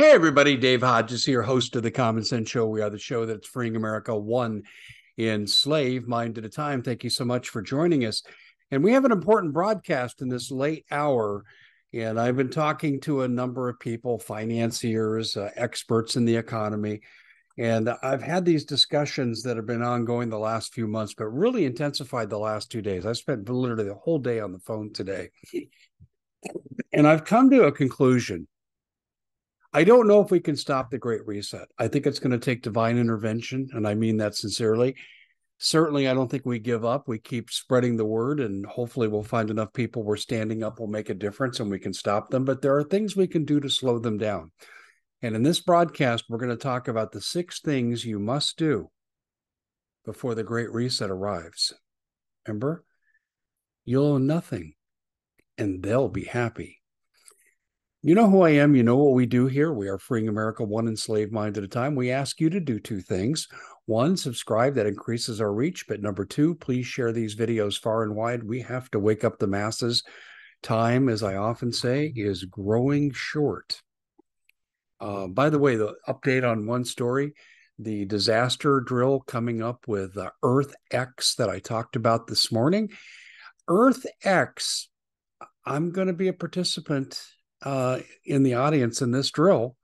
Hey, everybody. Dave Hodges here, host of the Common Sense Show. We are the show that's freeing America one enslaved mind at a time. Thank you so much for joining us. And we have an important broadcast in this late hour. And I've been talking to a number of people, financiers, uh, experts in the economy. And I've had these discussions that have been ongoing the last few months, but really intensified the last two days. I spent literally the whole day on the phone today. And I've come to a conclusion. I don't know if we can stop the Great Reset. I think it's going to take divine intervention. And I mean that sincerely. Certainly, I don't think we give up. We keep spreading the word, and hopefully, we'll find enough people where standing up will make a difference and we can stop them. But there are things we can do to slow them down. And in this broadcast, we're going to talk about the six things you must do before the Great Reset arrives. Remember, you'll own nothing and they'll be happy. You know who I am. You know what we do here. We are freeing America one enslaved mind at a time. We ask you to do two things. One, subscribe, that increases our reach. But number two, please share these videos far and wide. We have to wake up the masses. Time, as I often say, is growing short. Uh, by the way, the update on one story the disaster drill coming up with uh, Earth X that I talked about this morning. Earth X, I'm going to be a participant uh, in the audience in this drill.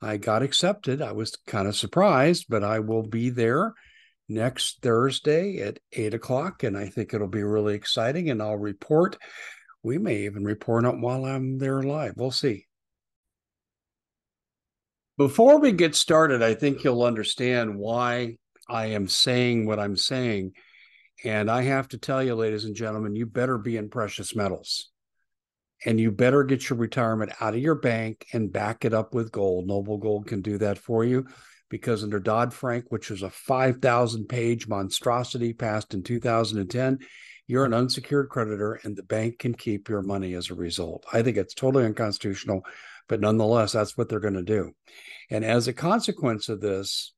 I got accepted. I was kind of surprised, but I will be there next Thursday at eight o'clock, and I think it'll be really exciting. And I'll report. We may even report on while I'm there live. We'll see. Before we get started, I think you'll understand why I am saying what I'm saying. And I have to tell you, ladies and gentlemen, you better be in precious metals. And you better get your retirement out of your bank and back it up with gold. Noble Gold can do that for you because under Dodd Frank, which was a 5,000 page monstrosity passed in 2010, you're an unsecured creditor and the bank can keep your money as a result. I think it's totally unconstitutional but nonetheless, that's what they're going to do. And as a consequence of this,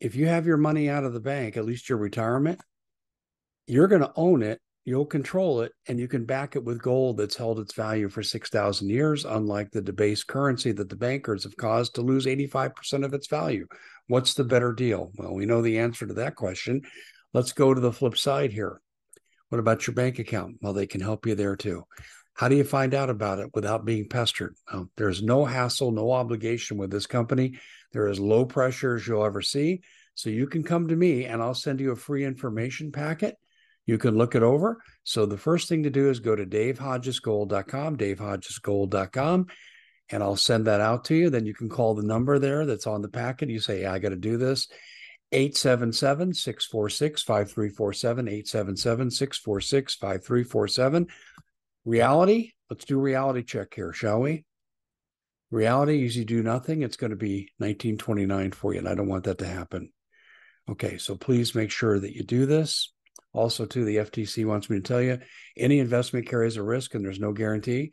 if you have your money out of the bank, at least your retirement, you're going to own it, you'll control it, and you can back it with gold that's held its value for 6,000 years, unlike the debased currency that the bankers have caused to lose 85% of its value. What's the better deal? Well, we know the answer to that question. Let's go to the flip side here. What about your bank account? Well, they can help you there too. How do you find out about it without being pestered? Well, there's no hassle, no obligation with this company. There is low pressure as you'll ever see. So you can come to me and I'll send you a free information packet. You can look it over. So the first thing to do is go to davehodgesgold.com, davehodgesgold.com, and I'll send that out to you. Then you can call the number there that's on the packet. You say, I got to do this. 877 646 5347, 877 646 5347 reality let's do reality check here shall we reality is you do nothing it's going to be 1929 for you and i don't want that to happen okay so please make sure that you do this also too the ftc wants me to tell you any investment carries a risk and there's no guarantee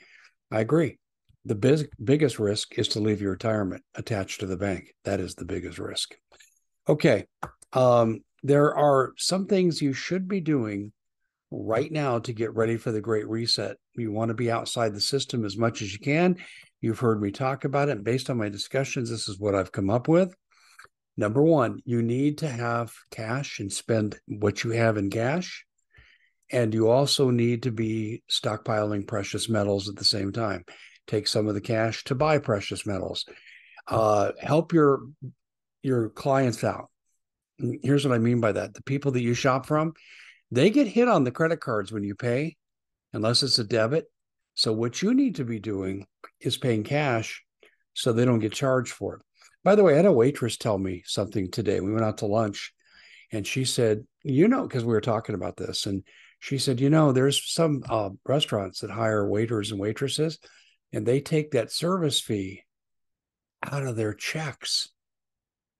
i agree the biz- biggest risk is to leave your retirement attached to the bank that is the biggest risk okay um, there are some things you should be doing right now to get ready for the great reset. You want to be outside the system as much as you can. You've heard me talk about it. Based on my discussions, this is what I've come up with. Number one, you need to have cash and spend what you have in cash. And you also need to be stockpiling precious metals at the same time. Take some of the cash to buy precious metals. Uh, help your your clients out. Here's what I mean by that: the people that you shop from, they get hit on the credit cards when you pay, unless it's a debit. So what you need to be doing is paying cash so they don't get charged for it. By the way, I had a waitress tell me something today. We went out to lunch and she said, You know, because we were talking about this, and She said, you know, there's some uh, restaurants that hire waiters and waitresses, and they take that service fee out of their checks.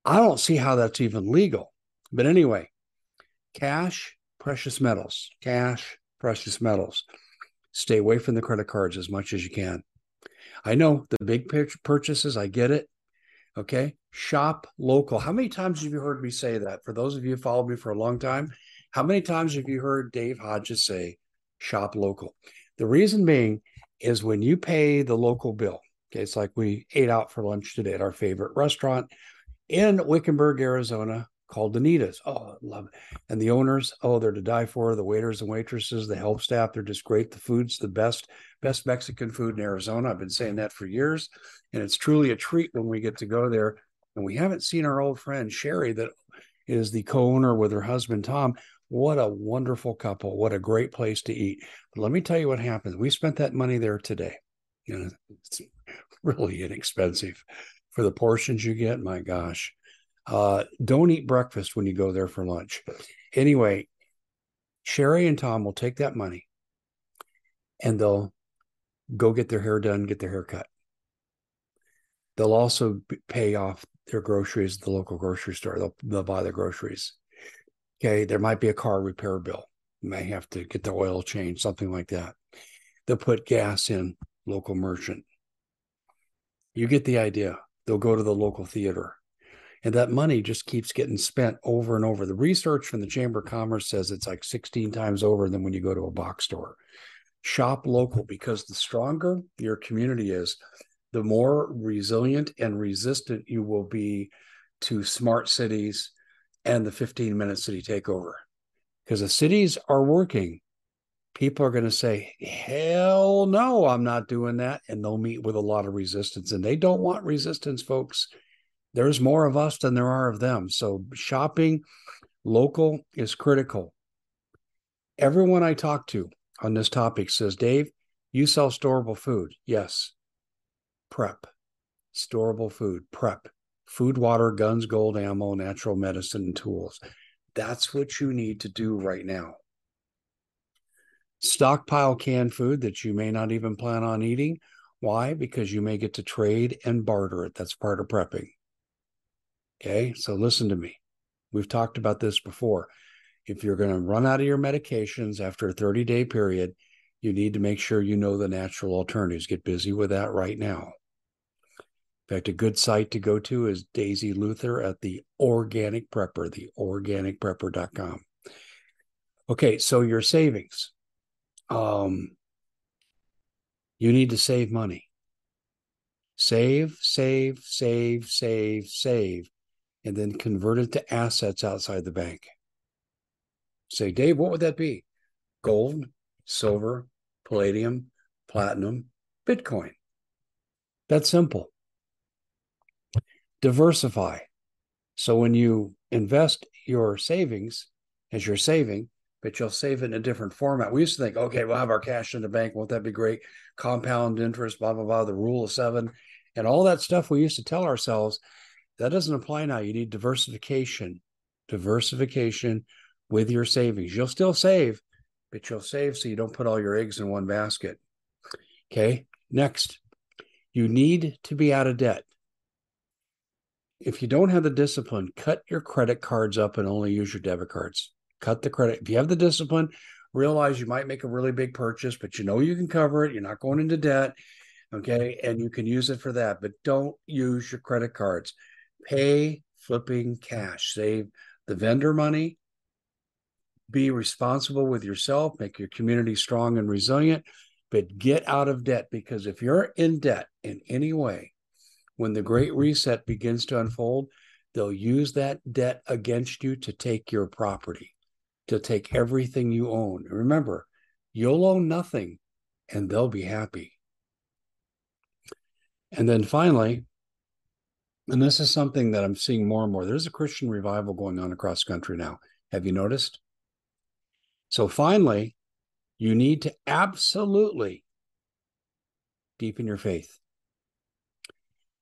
I don't see how that's even legal. But anyway, cash, precious metals, cash, precious metals. Stay away from the credit cards as much as you can. I know the big purchases, I get it. Okay. Shop local. How many times have you heard me say that? For those of you who followed me for a long time, how many times have you heard Dave Hodges say shop local? The reason being is when you pay the local bill, okay, it's like we ate out for lunch today at our favorite restaurant in Wickenburg, Arizona, called Anita's. Oh, love it. And the owners, oh, they're to die for. The waiters and waitresses, the help staff, they're just great. The food's the best, best Mexican food in Arizona. I've been saying that for years. And it's truly a treat when we get to go there. And we haven't seen our old friend Sherry, that is the co-owner with her husband Tom. What a wonderful couple. What a great place to eat. But let me tell you what happens. We spent that money there today. You know, it's really inexpensive for the portions you get. My gosh. Uh, don't eat breakfast when you go there for lunch. Anyway, Sherry and Tom will take that money and they'll go get their hair done, get their hair cut. They'll also pay off their groceries at the local grocery store. They'll, they'll buy their groceries. Okay. There might be a car repair bill. You may have to get the oil changed, something like that. They'll put gas in local merchant. You get the idea. They'll go to the local theater and that money just keeps getting spent over and over. The research from the Chamber of Commerce says it's like 16 times over than when you go to a box store. Shop local because the stronger your community is, the more resilient and resistant you will be to smart cities and the 15 minute city takeover. Because the cities are working, people are going to say, Hell no, I'm not doing that. And they'll meet with a lot of resistance. And they don't want resistance, folks there's more of us than there are of them. So shopping local is critical. Everyone I talk to on this topic says, Dave, you sell storable food. Yes. Prep, storable food, prep, food, water, guns, gold, ammo, natural medicine, and tools. That's what you need to do right now. Stockpile canned food that you may not even plan on eating. Why? Because you may get to trade and barter it. That's part of prepping. Okay. So listen to me. We've talked about this before. If you're going to run out of your medications after a 30 day period, you need to make sure you know the natural alternatives. Get busy with that right now. In fact, a good site to go to is Daisy Luther at the Organic Prepper, the organicprepper.com. Okay, so your savings. Um, you need to save money. Save, save, save, save, save and then convert it to assets outside the bank. Say, Dave, what would that be? Gold, silver, palladium, platinum, Bitcoin. That's simple. Diversify. So when you invest your savings as you're saving, but you'll save it in a different format. We used to think, okay, we'll have our cash in the bank. Won't that be great? Compound interest, blah, blah, blah, the rule of seven, and all that stuff we used to tell ourselves that doesn't apply now. You need diversification, diversification with your savings. You'll still save, but you'll save so you don't put all your eggs in one basket. Okay. Next, you need to be out of debt. If you don't have the discipline, cut your credit cards up and only use your debit cards. Cut the credit. If you have the discipline, realize you might make a really big purchase, but you know you can cover it. You're not going into debt. Okay. And you can use it for that, but don't use your credit cards pay flipping cash, save the vendor money, be responsible with yourself, make your community strong and resilient, but get out of debt because if you're in debt in any way, when the great reset begins to unfold, they'll use that debt against you to take your property, to take everything you own. Remember, you'll own nothing and they'll be happy. And then finally, and this is something that I'm seeing more and more. There's a Christian revival going on across the country now. Have you noticed? So finally, you need to absolutely deepen your faith.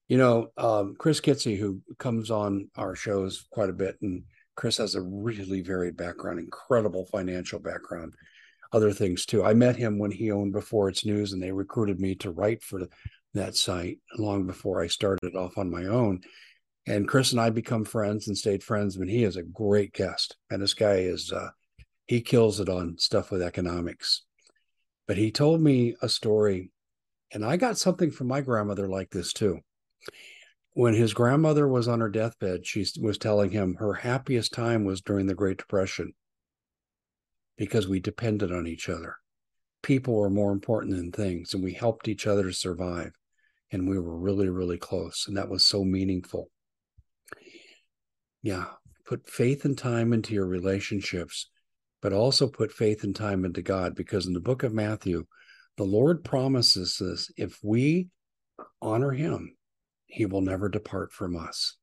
You know, um, Chris Kitze, who comes on our shows quite a bit, and Chris has a really varied background, incredible financial background. other things too. I met him when he owned Before It's News, and they recruited me to write for that site long before I started off on my own. And Chris and I become friends and stayed friends. But he is a great guest, and this guy is uh, he kills it on stuff with economics. But he told me a story, and I got something from my grandmother like this too. When his grandmother was on her deathbed, she was telling him her happiest time was during the Great Depression because we depended on each other. People were more important than things, and we helped each other to survive. And we were really, really close. And that was so meaningful. Yeah. Put faith and time into your relationships, but also put faith and time into God because in the book of Matthew, the Lord promises us if we honor him, he will never depart from us.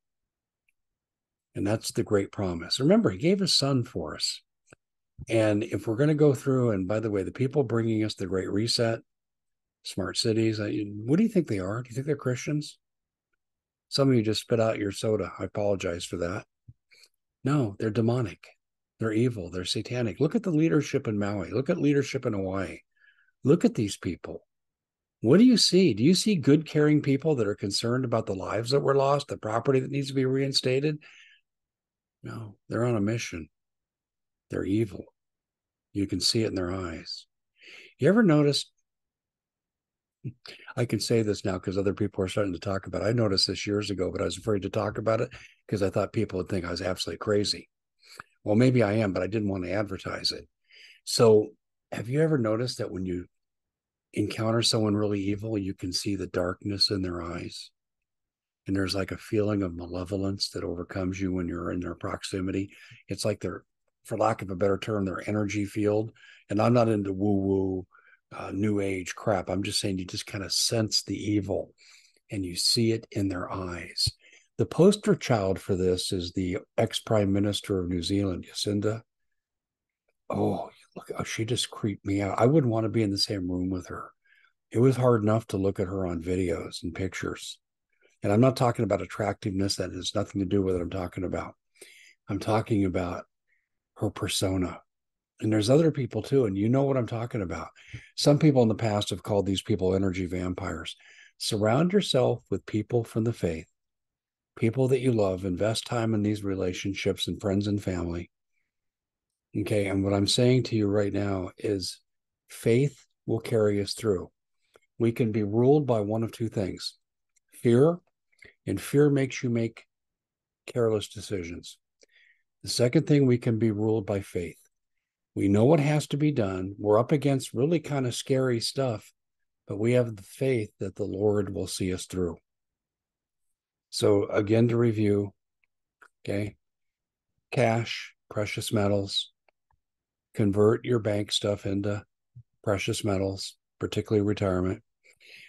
And that's the great promise. Remember, he gave his son for us. And if we're going to go through, and by the way, the people bringing us the Great Reset, smart cities, what do you think they are? Do you think they're Christians? Some of you just spit out your soda. I apologize for that. No, they're demonic. They're evil. They're satanic. Look at the leadership in Maui. Look at leadership in Hawaii. Look at these people. What do you see? Do you see good, caring people that are concerned about the lives that were lost, the property that needs to be reinstated? No, they're on a mission. They're evil. You can see it in their eyes. You ever notice? I can say this now because other people are starting to talk about it. I noticed this years ago, but I was afraid to talk about it because I thought people would think I was absolutely crazy. Well, maybe I am, but I didn't want to advertise it. So, have you ever noticed that when you encounter someone really evil, you can see the darkness in their eyes? And there's like a feeling of malevolence that overcomes you when you're in their proximity. It's like they're for lack of a better term, their energy field. And I'm not into woo woo, uh, new age crap. I'm just saying you just kind of sense the evil and you see it in their eyes. The poster child for this is the ex prime minister of New Zealand, Jacinda. Oh, look, oh, she just creeped me out. I wouldn't want to be in the same room with her. It was hard enough to look at her on videos and pictures. And I'm not talking about attractiveness, that has nothing to do with what I'm talking about. I'm talking about her persona. And there's other people too, and you know what I'm talking about. Some people in the past have called these people energy vampires. Surround yourself with people from the faith, people that you love, invest time in these relationships and friends and family. Okay. And what I'm saying to you right now is faith will carry us through. We can be ruled by one of two things fear, and fear makes you make careless decisions. The second thing, we can be ruled by faith. We know what has to be done. We're up against really kind of scary stuff, but we have the faith that the Lord will see us through. So, again, to review, okay, cash, precious metals, convert your bank stuff into precious metals, particularly retirement,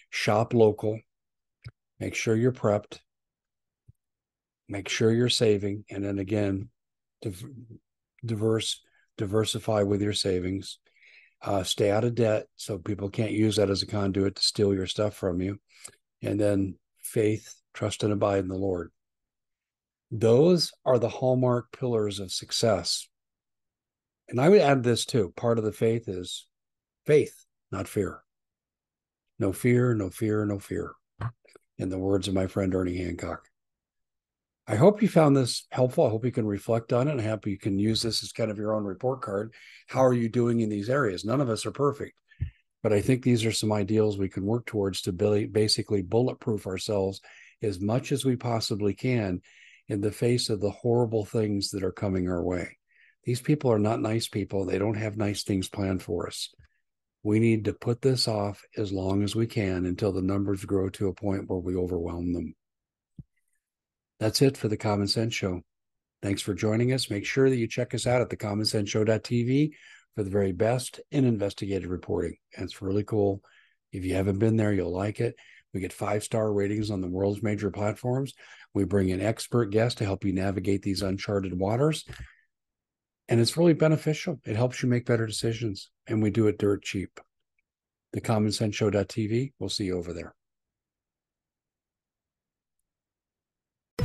shop local, make sure you're prepped, make sure you're saving. And then again, diverse diversify with your savings uh, stay out of debt so people can't use that as a conduit to steal your stuff from you and then faith trust and abide in the lord. Those are the hallmark pillars of success. And i would add this too. Part of the faith is faith not fear. No fear no fear no fear. In the words of my friend ernie hancock I hope you found this helpful. I hope you can reflect on it. I hope you can use this as kind of your own report card. How are you doing in these areas? None of us are perfect, but I think these are some ideals we can work towards to basically bulletproof ourselves as much as we possibly can in the face of the horrible things that are coming our way. These people are not nice people. They don't have nice things planned for us. We need to put this off as long as we can until the numbers grow to a point where we overwhelm them. That's it for the Common Sense Show. Thanks for joining us. Make sure that you check us out at thecommonsenseshow.tv for the very best in investigative reporting. It's really cool. If you haven't been there, you'll like it. We get five star ratings on the world's major platforms. We bring in expert guests to help you navigate these uncharted waters. And it's really beneficial. It helps you make better decisions. And we do it dirt cheap. The Thecommonsenseshow.tv. We'll see you over there.